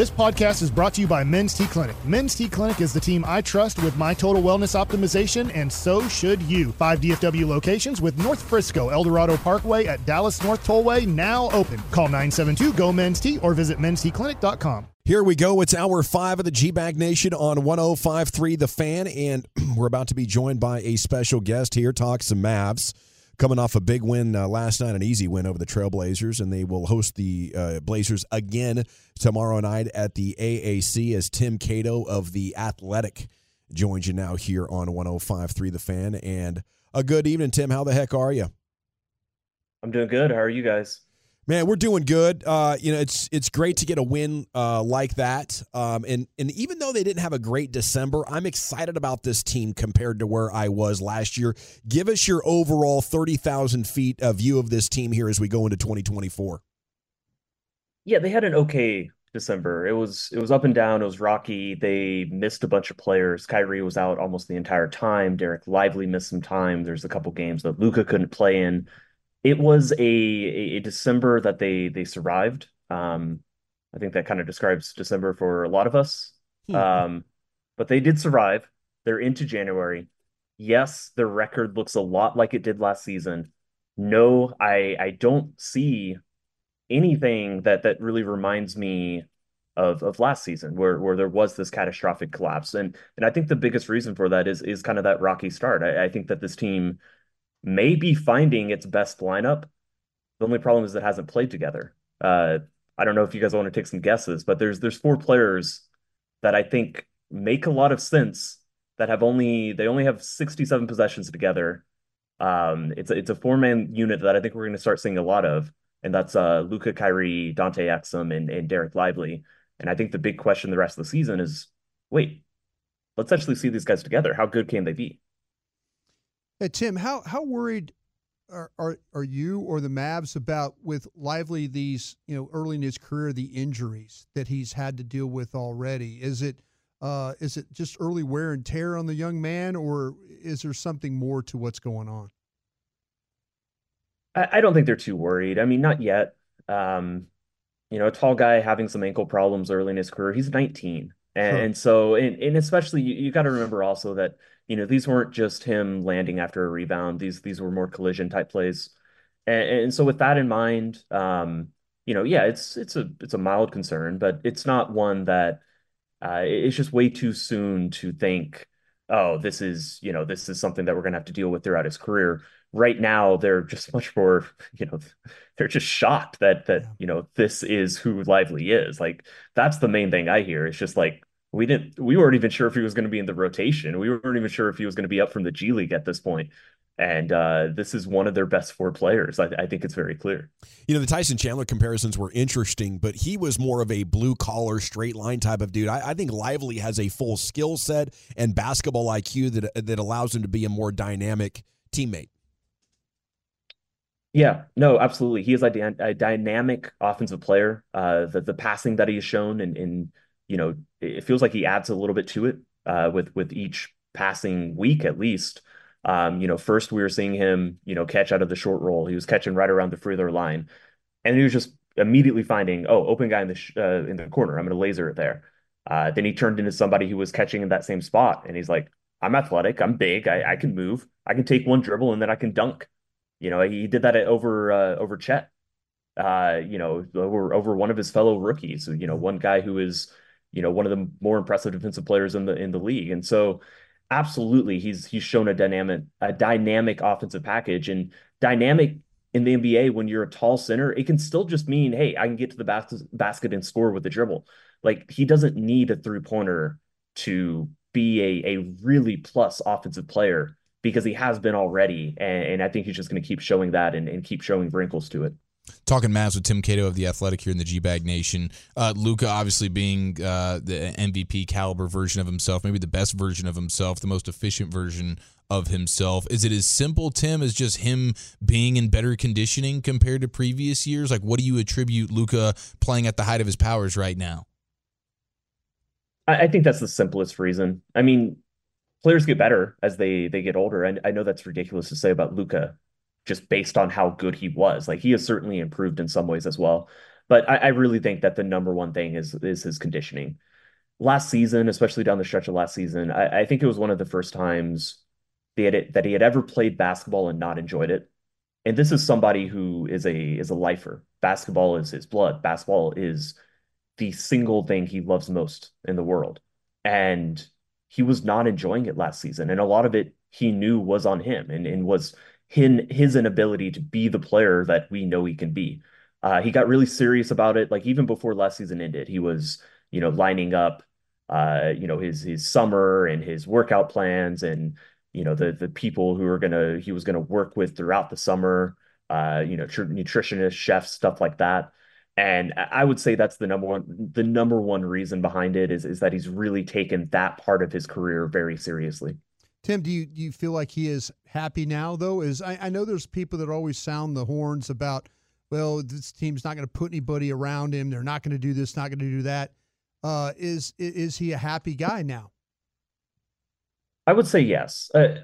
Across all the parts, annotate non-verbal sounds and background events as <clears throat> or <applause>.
This podcast is brought to you by Men's T Clinic. Men's T Clinic is the team I trust with my total wellness optimization, and so should you. Five DFW locations with North Frisco, Eldorado Parkway at Dallas North Tollway now open. Call 972 GO Men's T or visit mensteclinic.com. Here we go. It's hour five of the G Bag Nation on 1053 The Fan, and <clears throat> we're about to be joined by a special guest here, talk some Mavs coming off a big win uh, last night, an easy win over the Trailblazers, and they will host the uh, Blazers again tomorrow night at the AAC as Tim Cato of the Athletic joins you now here on 105.3 The Fan. And a good evening, Tim. How the heck are you? I'm doing good. How are you guys? Man, we're doing good. Uh, you know, it's it's great to get a win uh, like that. Um, and and even though they didn't have a great December, I'm excited about this team compared to where I was last year. Give us your overall thirty thousand feet of view of this team here as we go into 2024. Yeah, they had an okay December. It was it was up and down. It was rocky. They missed a bunch of players. Kyrie was out almost the entire time. Dereck Lively missed some time. There's a couple games that Luka couldn't play in it was a, a December that they they survived. Um, I think that kind of describes December for a lot of us. Hmm. Um, but they did survive. They're into January. Yes, their record looks a lot like it did last season. No, I I don't see anything that that really reminds me of of last season where where there was this catastrophic collapse. And and I think the biggest reason for that is is kind of that rocky start. I, I think that this team may be finding its best lineup. The only problem is it hasn't played together. Uh, I don't know if you guys want to take some guesses, but there's there's four players that I think make a lot of sense that have only they only have 67 possessions together. Um, it's a, it's a four man unit that I think we're going to start seeing a lot of, and that's uh, Luka Kyrie, Dante Exum, and, and Dereck Lively. And I think the big question the rest of the season is, wait, let's actually see these guys together. How good can they be? Hey, Tim, how how worried are, are are you or the Mavs about with Lively these you know early in his career the injuries that he's had to deal with already? Is it uh, is it just early wear and tear on the young man, or is there something more to what's going on? I, I don't think they're too worried. I mean, not yet. Um, you know, a tall guy having some ankle problems early in his career. He's 19. And, sure. and so, and, and especially you, you got to remember also that you know, these weren't just him landing after a rebound. These these were more collision type plays. And, and so with that in mind, um, you know, yeah, it's it's a it's a mild concern, but it's not one that uh, it's just way too soon to think, oh, this is you know this is something that we're gonna have to deal with throughout his career. Right now, they're just much more, you know, they're just shocked that that you know this is who Lively is. Like that's the main thing I hear. It's just like we didn't we weren't even sure if he was going to be in the rotation. We weren't even sure if he was going to be up from the G League at this point. And uh, this is one of their best four players. I, I, think it's very clear. You know, the Tyson Chandler comparisons were interesting, but he was more of a blue collar, straight line type of dude. I, I think Lively has a full skill set and basketball IQ that that allows him to be a more dynamic teammate. Yeah, no, absolutely. He is a, a dynamic offensive player. Uh, the the passing that he has shown and you know, it feels like he adds a little bit to it uh, with with each passing week at least. Um, you know, first we were seeing him, you know, catch out of the short roll. He was catching right around the free throw line, and he was just immediately finding, oh, open guy in the sh- uh, in the corner. I'm going to laser it there. Uh, then he turned into somebody who was catching in that same spot, and he's like, I'm athletic, I'm big, I, I can move, I can take one dribble and then I can dunk. You know, he did that over uh, over Chet. Uh, you know, over over one of his fellow rookies. You know, one guy who is you know, one of the more impressive defensive players in the in the league. And so absolutely he's he's shown a dynamic a dynamic offensive package and dynamic in the NBA when you're a tall center, it can still just mean, hey, I can get to the bas- basket and score with the dribble. Like he doesn't need a three pointer to be a, a really plus offensive player because he has been already. And, and I think he's just going to keep showing that and, and keep showing wrinkles to it. Talking Mavs with Tim Cato of the Athletic here in the G Bag Nation. Uh, Luka obviously being uh, the MVP caliber version of himself, maybe the best version of himself, the most efficient version of himself. Is it as simple, Tim, as just him being in better conditioning compared to previous years? Like, what do you attribute Luka playing at the height of his powers right now? I, I think that's the simplest reason. I mean, players get better as they they get older, and I know that's ridiculous to say about Luka, just based on how good he was. Like he has certainly improved in some ways as well. But I, I really think that the number one thing is is his conditioning. Last season, especially down the stretch of last season, I, I think it was one of the first times that, it, that he had ever played basketball and not enjoyed it. And this is somebody who is a is a lifer. Basketball is his blood. Basketball is the single thing he loves most in the world. And he was not enjoying it last season. And a lot of it he knew was on him and, and was his, his inability to be the player that we know he can be. Uh, he got really serious about it. Like even before last season ended, he was, you know, lining up, uh, you know, his his summer and his workout plans and you know the the people who are gonna he was gonna work with throughout the summer, uh, you know, tr- nutritionists, chefs, stuff like that. And I would say that's the number one the number one reason behind it is is that he's really taken that part of his career very seriously. Tim, do you do you feel like he is happy now though? Is I, I know there's people that always sound the horns about, well, this team's not going to put anybody around him. They're not going to do this, not going to do that. Uh, is is he a happy guy now? I would say yes. Uh,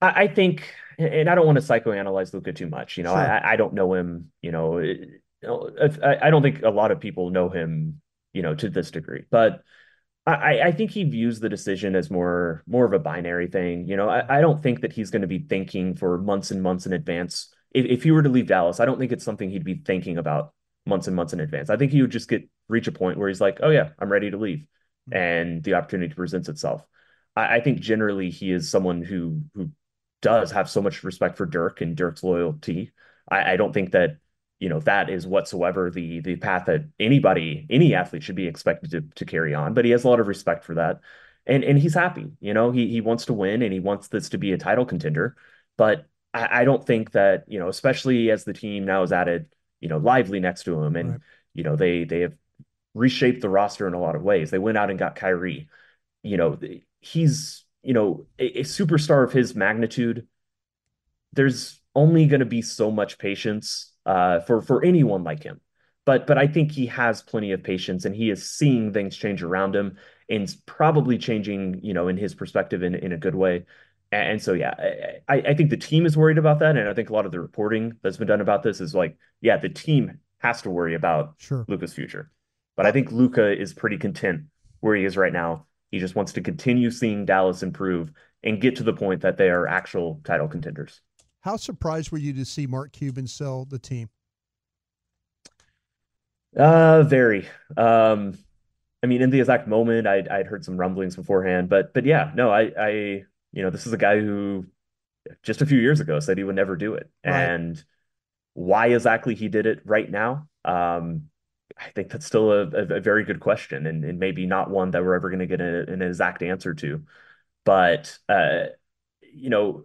I, I, think, and I don't want to psychoanalyze Luka too much. You know, sure. I, I, don't know him. You know, I, I don't think a lot of people know him. You know, to this degree, but I, I think he views the decision as more more of a binary thing. You know, I, I don't think that he's going to be thinking for months and months in advance. If, if he were to leave Dallas, I don't think it's something he'd be thinking about months and months in advance. I think he would just get reach a point where he's like, oh yeah, I'm ready to leave, mm-hmm. and the opportunity presents itself. I, I think generally he is someone who who does have so much respect for Dirk and Dirk's loyalty. I, I don't think that you know that is whatsoever the the path that anybody any athlete should be expected to to carry on. But he has a lot of respect for that, and and he's happy. You know, he he wants to win and he wants this to be a title contender. But I, I don't think that you know, especially as the team now has added you know Lively next to him, and right. you know they they have reshaped the roster in a lot of ways. They went out and got Kyrie. You know, he's you know a, a superstar of his magnitude. There's only going to be so much patience uh, for for anyone like him, but but I think he has plenty of patience and he is seeing things change around him and probably changing you know in his perspective in in a good way. And so, yeah, I, I think the team is worried about that. And I think a lot of the reporting that's been done about this is like, yeah, the team has to worry about sure. Luka's future. But I think Luka is pretty content where he is right now. He just wants to continue seeing Dallas improve and get to the point that they are actual title contenders. How surprised were you to see Mark Cuban sell the team? Uh, very. Um, I mean, in the exact moment, I'd, I'd heard some rumblings beforehand, but but yeah, no, I, I, you know, this is a guy who just a few years ago said he would never do it, right. and why exactly he did it right now, um, I think that's still a, a, very good question, and, and, maybe not one that we're ever going to get a, an exact answer to. But uh, you know,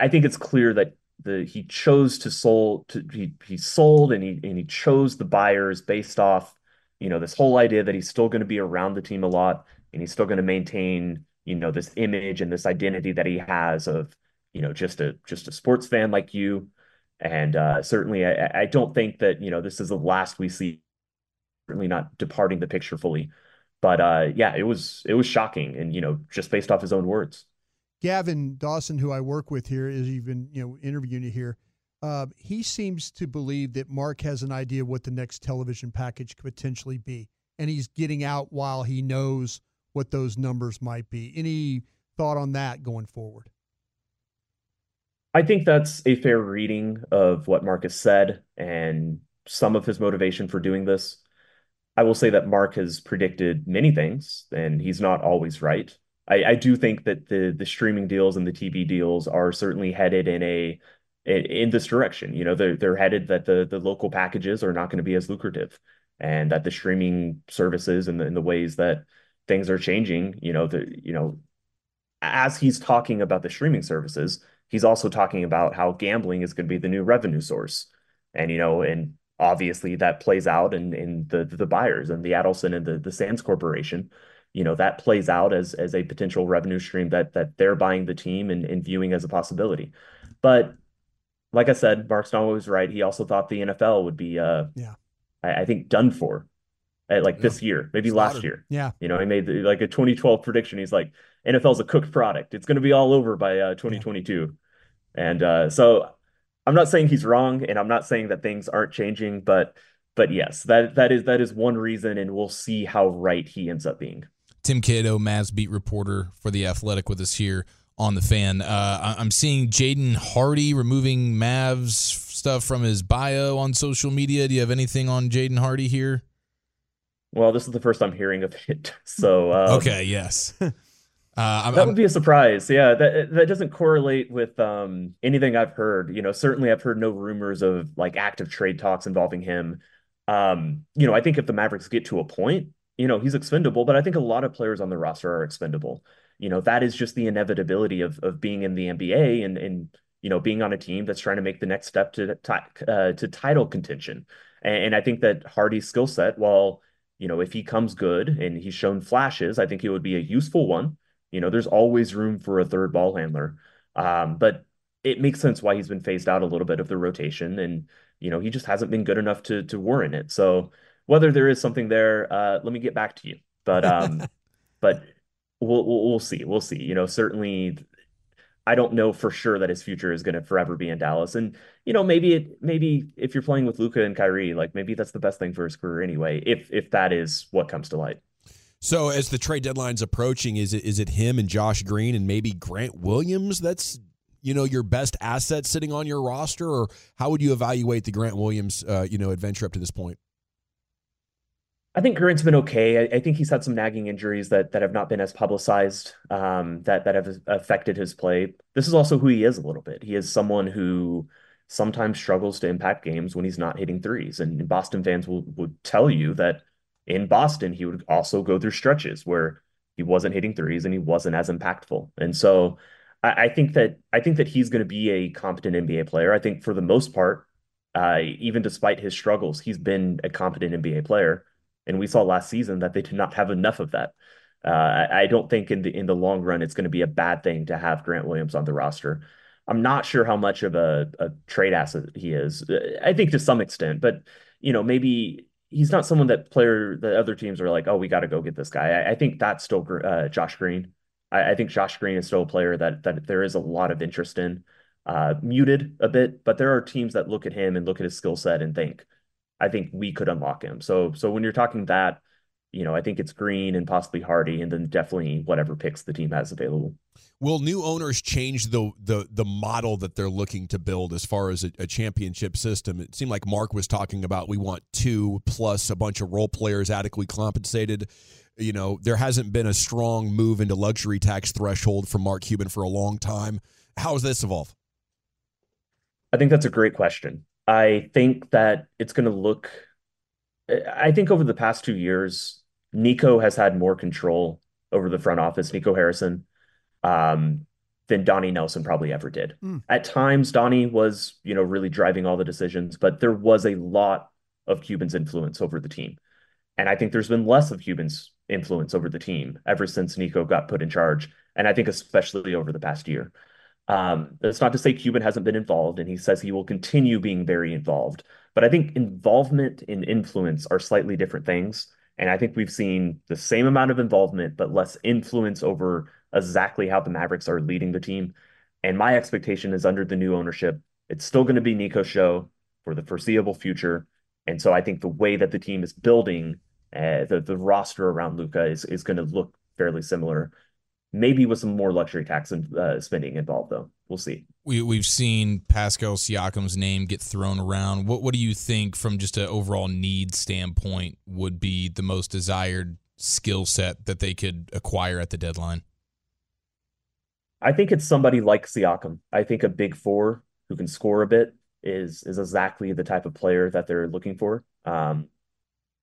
I, think it's clear that the he chose to sold to he he sold and he and he chose the buyers based off you know this whole idea that he's still going to be around the team a lot and he's still going to maintain you know this image and this identity that he has of you know just a just a sports fan like you and uh, certainly I, I don't think that you know this is the last we see certainly not departing the picture fully. But uh, yeah, it was it was shocking, and you know, just based off his own words. Gavin Dawson, who I work with here, is even you know interviewing you here. Uh, he seems to believe that Mark has an idea what the next television package could potentially be, and he's getting out while he knows what those numbers might be. Any thought on that going forward? I think that's a fair reading of what Marcus said and some of his motivation for doing this. I will say that Mark has predicted many things, and he's not always right. I, I do think that the the streaming deals and the TV deals are certainly headed in a in this direction. You know, they're they're headed that the the local packages are not going to be as lucrative, and that the streaming services and the, in the ways that things are changing. You know, the you know, as he's talking about the streaming services, he's also talking about how gambling is going to be the new revenue source, and you know, and obviously that plays out in in the the buyers and the Adelson and the the Sands Corporation. You know that plays out as as a potential revenue stream that that they're buying the team and, and viewing as a possibility. But like I said, Mark Snow was right. He also thought the NFL would be uh yeah I, I think done for uh, like yeah. this year, maybe Slaughter. last year. Yeah. You know, he made the, like a 2012 prediction. He's like, NFL's a cooked product. It's going to be all over by uh, 2022. Yeah. And uh, so I'm not saying he's wrong, and I'm not saying that things aren't changing, but but yes, that that is that is one reason, and we'll see how right he ends up being. Tim Cato, Mavs beat reporter for the Athletic, with us here on the fan. Uh, I'm seeing Jaden Hardy removing Mavs stuff from his bio on social media. Do you have anything on Jaden Hardy here? Well, this is the first I'm hearing of it. <laughs> So um, okay, yes. <laughs> Uh, that would be a surprise. Yeah, that that doesn't correlate with um, anything I've heard. You know, certainly I've heard no rumors of like active trade talks involving him. Um, you know, I think if the Mavericks get to a point, you know, he's expendable, but I think a lot of players on the roster are expendable. You know, that is just the inevitability of of being in the NBA and and you know being on a team that's trying to make the next step to uh, to title contention. And, and I think that Hardy's skill set, while you know, if he comes good and he's shown flashes, I think he would be a useful one. You know, there's always room for a third ball handler. Um, but it makes sense why he's been phased out a little bit of the rotation. And, you know, he just hasn't been good enough to to warrant it. So whether there is something there, uh, let me get back to you. But um, <laughs> but we'll, we'll we'll see. We'll see. You know, certainly I don't know for sure that his future is going to forever be in Dallas. And you know, maybe it maybe if you're playing with Luka and Kyrie, like maybe that's the best thing for his career anyway. If if that is what comes to light. So as the trade deadline's approaching, is it is it him and Josh Green and maybe Grant Williams that's you know your best asset sitting on your roster, or how would you evaluate the Grant Williams uh, you know adventure up to this point? I think Grant's been okay. I, I, think he's had some nagging injuries that that have not been as publicized um, that that have affected his play. This is also who he is a little bit. He is someone who sometimes struggles to impact games when he's not hitting threes, and Boston fans will would tell you that in Boston, he would also go through stretches where he wasn't hitting threes and he wasn't as impactful. And so I, I think that I think that he's going to be a competent NBA player. I think for the most part, uh, even despite his struggles, he's been a competent NBA player. And we saw last season that they did not have enough of that. Uh, I, don't think in the in the long run it's going to be a bad thing to have Grant Williams on the roster. I'm not sure how much of a, a trade asset he is. I think to some extent, but you know maybe he's not someone that player the other teams are like, oh, we got to go get this guy. I, I think that's still uh, Josh Green. I, I, think Josh Green is still a player that that there is a lot of interest in. Uh, muted a bit, but there are teams that look at him and look at his skill set and think, I think we could unlock him. So so when you're talking that, you know, I think it's Green and possibly Hardy, and then definitely whatever picks the team has available. Will new owners change the the the model that they're looking to build as far as a, a, championship system? It seemed like Mark was talking about we want two plus a bunch of role players adequately compensated. You know, there hasn't been a strong move into luxury tax threshold from Mark Cuban for a long time. How has this evolved? I think that's a great question. I think that it's going to look. I think over the past two years, Nico has had more control over the front office, Nico Harrison, um, than Donnie Nelson probably ever did. Mm. At times, Donnie was, you know, really driving all the decisions, but there was a lot of Cuban's influence over the team. And I think there's been less of Cuban's influence over the team ever since Nico got put in charge. And I think especially over the past year. Um, that's not to say Cuban hasn't been involved, and he says he will continue being very involved. But I think involvement and influence are slightly different things. And I think we've seen the same amount of involvement, but less influence over exactly how the Mavericks are leading the team. And my expectation is under the new ownership, it's still going to be Nico's show for the foreseeable future. And so I think the way that the team is building, uh, the the roster around Luka is is going to look fairly similar maybe with some more luxury tax and uh, spending involved, though. We'll see. We we've seen Pascal Siakam's name get thrown around. What what do you think, from just an overall need standpoint, would be the most desired skill set that they could acquire at the deadline? I think it's somebody like Siakam. I think a big four who can score a bit is is exactly the type of player that they're looking for. Um,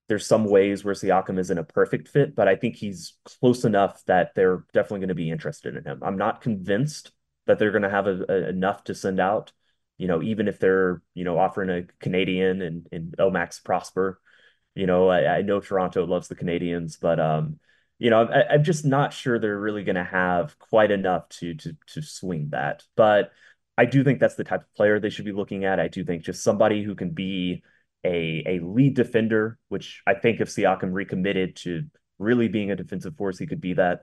there's some ways where Siakam isn't a perfect fit, but I think he's close enough that they're definitely going to be interested in him. I'm not convinced that they're going to have a, a, enough to send out. You know, even if they're you know offering a Canadian and and O-Max Prosper, you know, I, I know Toronto loves the Canadians, but um, you know, I, I'm just not sure they're really going to have quite enough to to to swing that. But I do think that's the type of player they should be looking at. I do think just somebody who can be a a lead defender, which I think if Siakam recommitted to really being a defensive force, he could be that,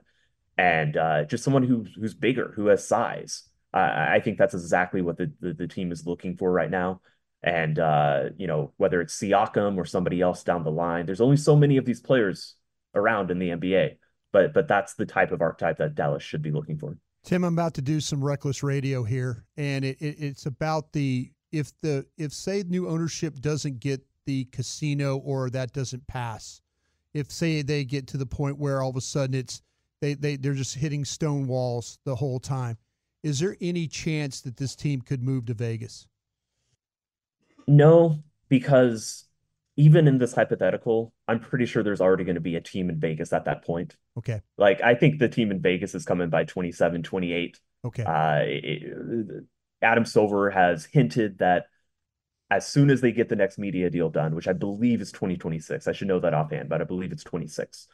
and uh, just someone who who's bigger, who has size. I think that's exactly what the, the, the team is looking for right now. And uh, you know, whether it's Siakam or somebody else down the line, there's only so many of these players around in the NBA. But but that's the type of archetype that Dallas should be looking for. Tim, I'm about to do some reckless radio here, and it, it, it's about the if the if say new ownership doesn't get the casino or that doesn't pass, if say they get to the point where all of a sudden it's they they they're just hitting stone walls the whole time, is there any chance that this team could move to Vegas? No, because even in this hypothetical, I'm pretty sure there's already going to be a team in Vegas at that point. Okay. Like I think the team in Vegas is coming by 27, 28. Okay. Uh, it, Adam Silver has hinted that as soon as they get the next media deal done, which I believe is 2026, I should know that offhand, but I believe it's 26.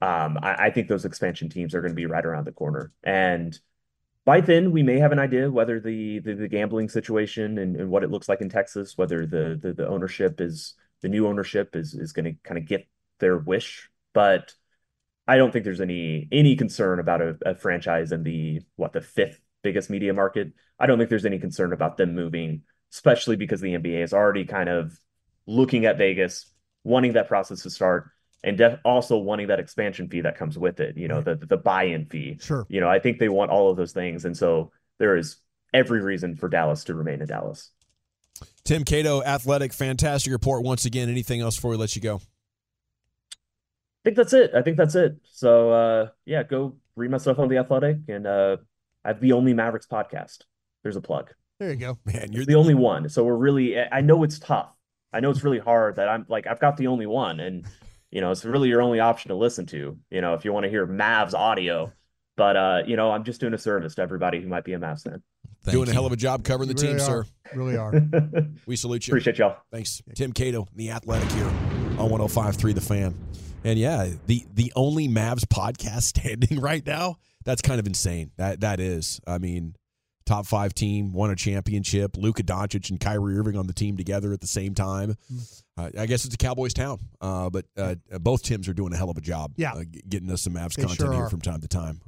Um, I, I think those expansion teams are going to be right around the corner. And by then we may have an idea whether the the, the gambling situation and, and, what it looks like in Texas, whether the the, the ownership is the new ownership is is going to kind of get their wish. But I don't think there's any any concern about a, a franchise in the what the fifth biggest media market. I don't think there's any concern about them moving, especially because the NBA is already kind of looking at Vegas, wanting that process to start and def- also wanting that expansion fee that comes with it. You know, right. the the buy-in fee. Sure. You know, I think they want all of those things, and so there is every reason for Dallas to remain in Dallas. Tim Cato, athletic, fantastic report once again. Anything else before we let you go? I think that's it. I think that's it. So uh, yeah, go read my stuff on the Athletic, and uh, I have the only Mavericks podcast. There's a plug. There you go, <laughs> man. You're the, the only one. So we're really. I know it's tough. I know it's really hard that I'm like I've got the only one, and you know, it's really your only option to listen to, you know, if you want to hear Mavs audio. But uh, you know, I'm just doing a service to everybody who might be a Mavs fan. Thank doing you. a hell of a job covering the really team, are. sir. Really are. <laughs> we salute you. Appreciate y'all. Thanks. Tim Cato, the athletic here on 105.3 The Fan. And yeah, the the only Mavs podcast <laughs> standing right now, that's kind of insane. That that is. I mean, top five team, won a championship. Luka Doncic and Kyrie Irving on the team together at the same time. Mm. Uh, I guess it's a Cowboys town, uh, but uh, both Tims are doing a hell of a job. Yeah. Uh, getting us some Mavs they content sure here from time to time.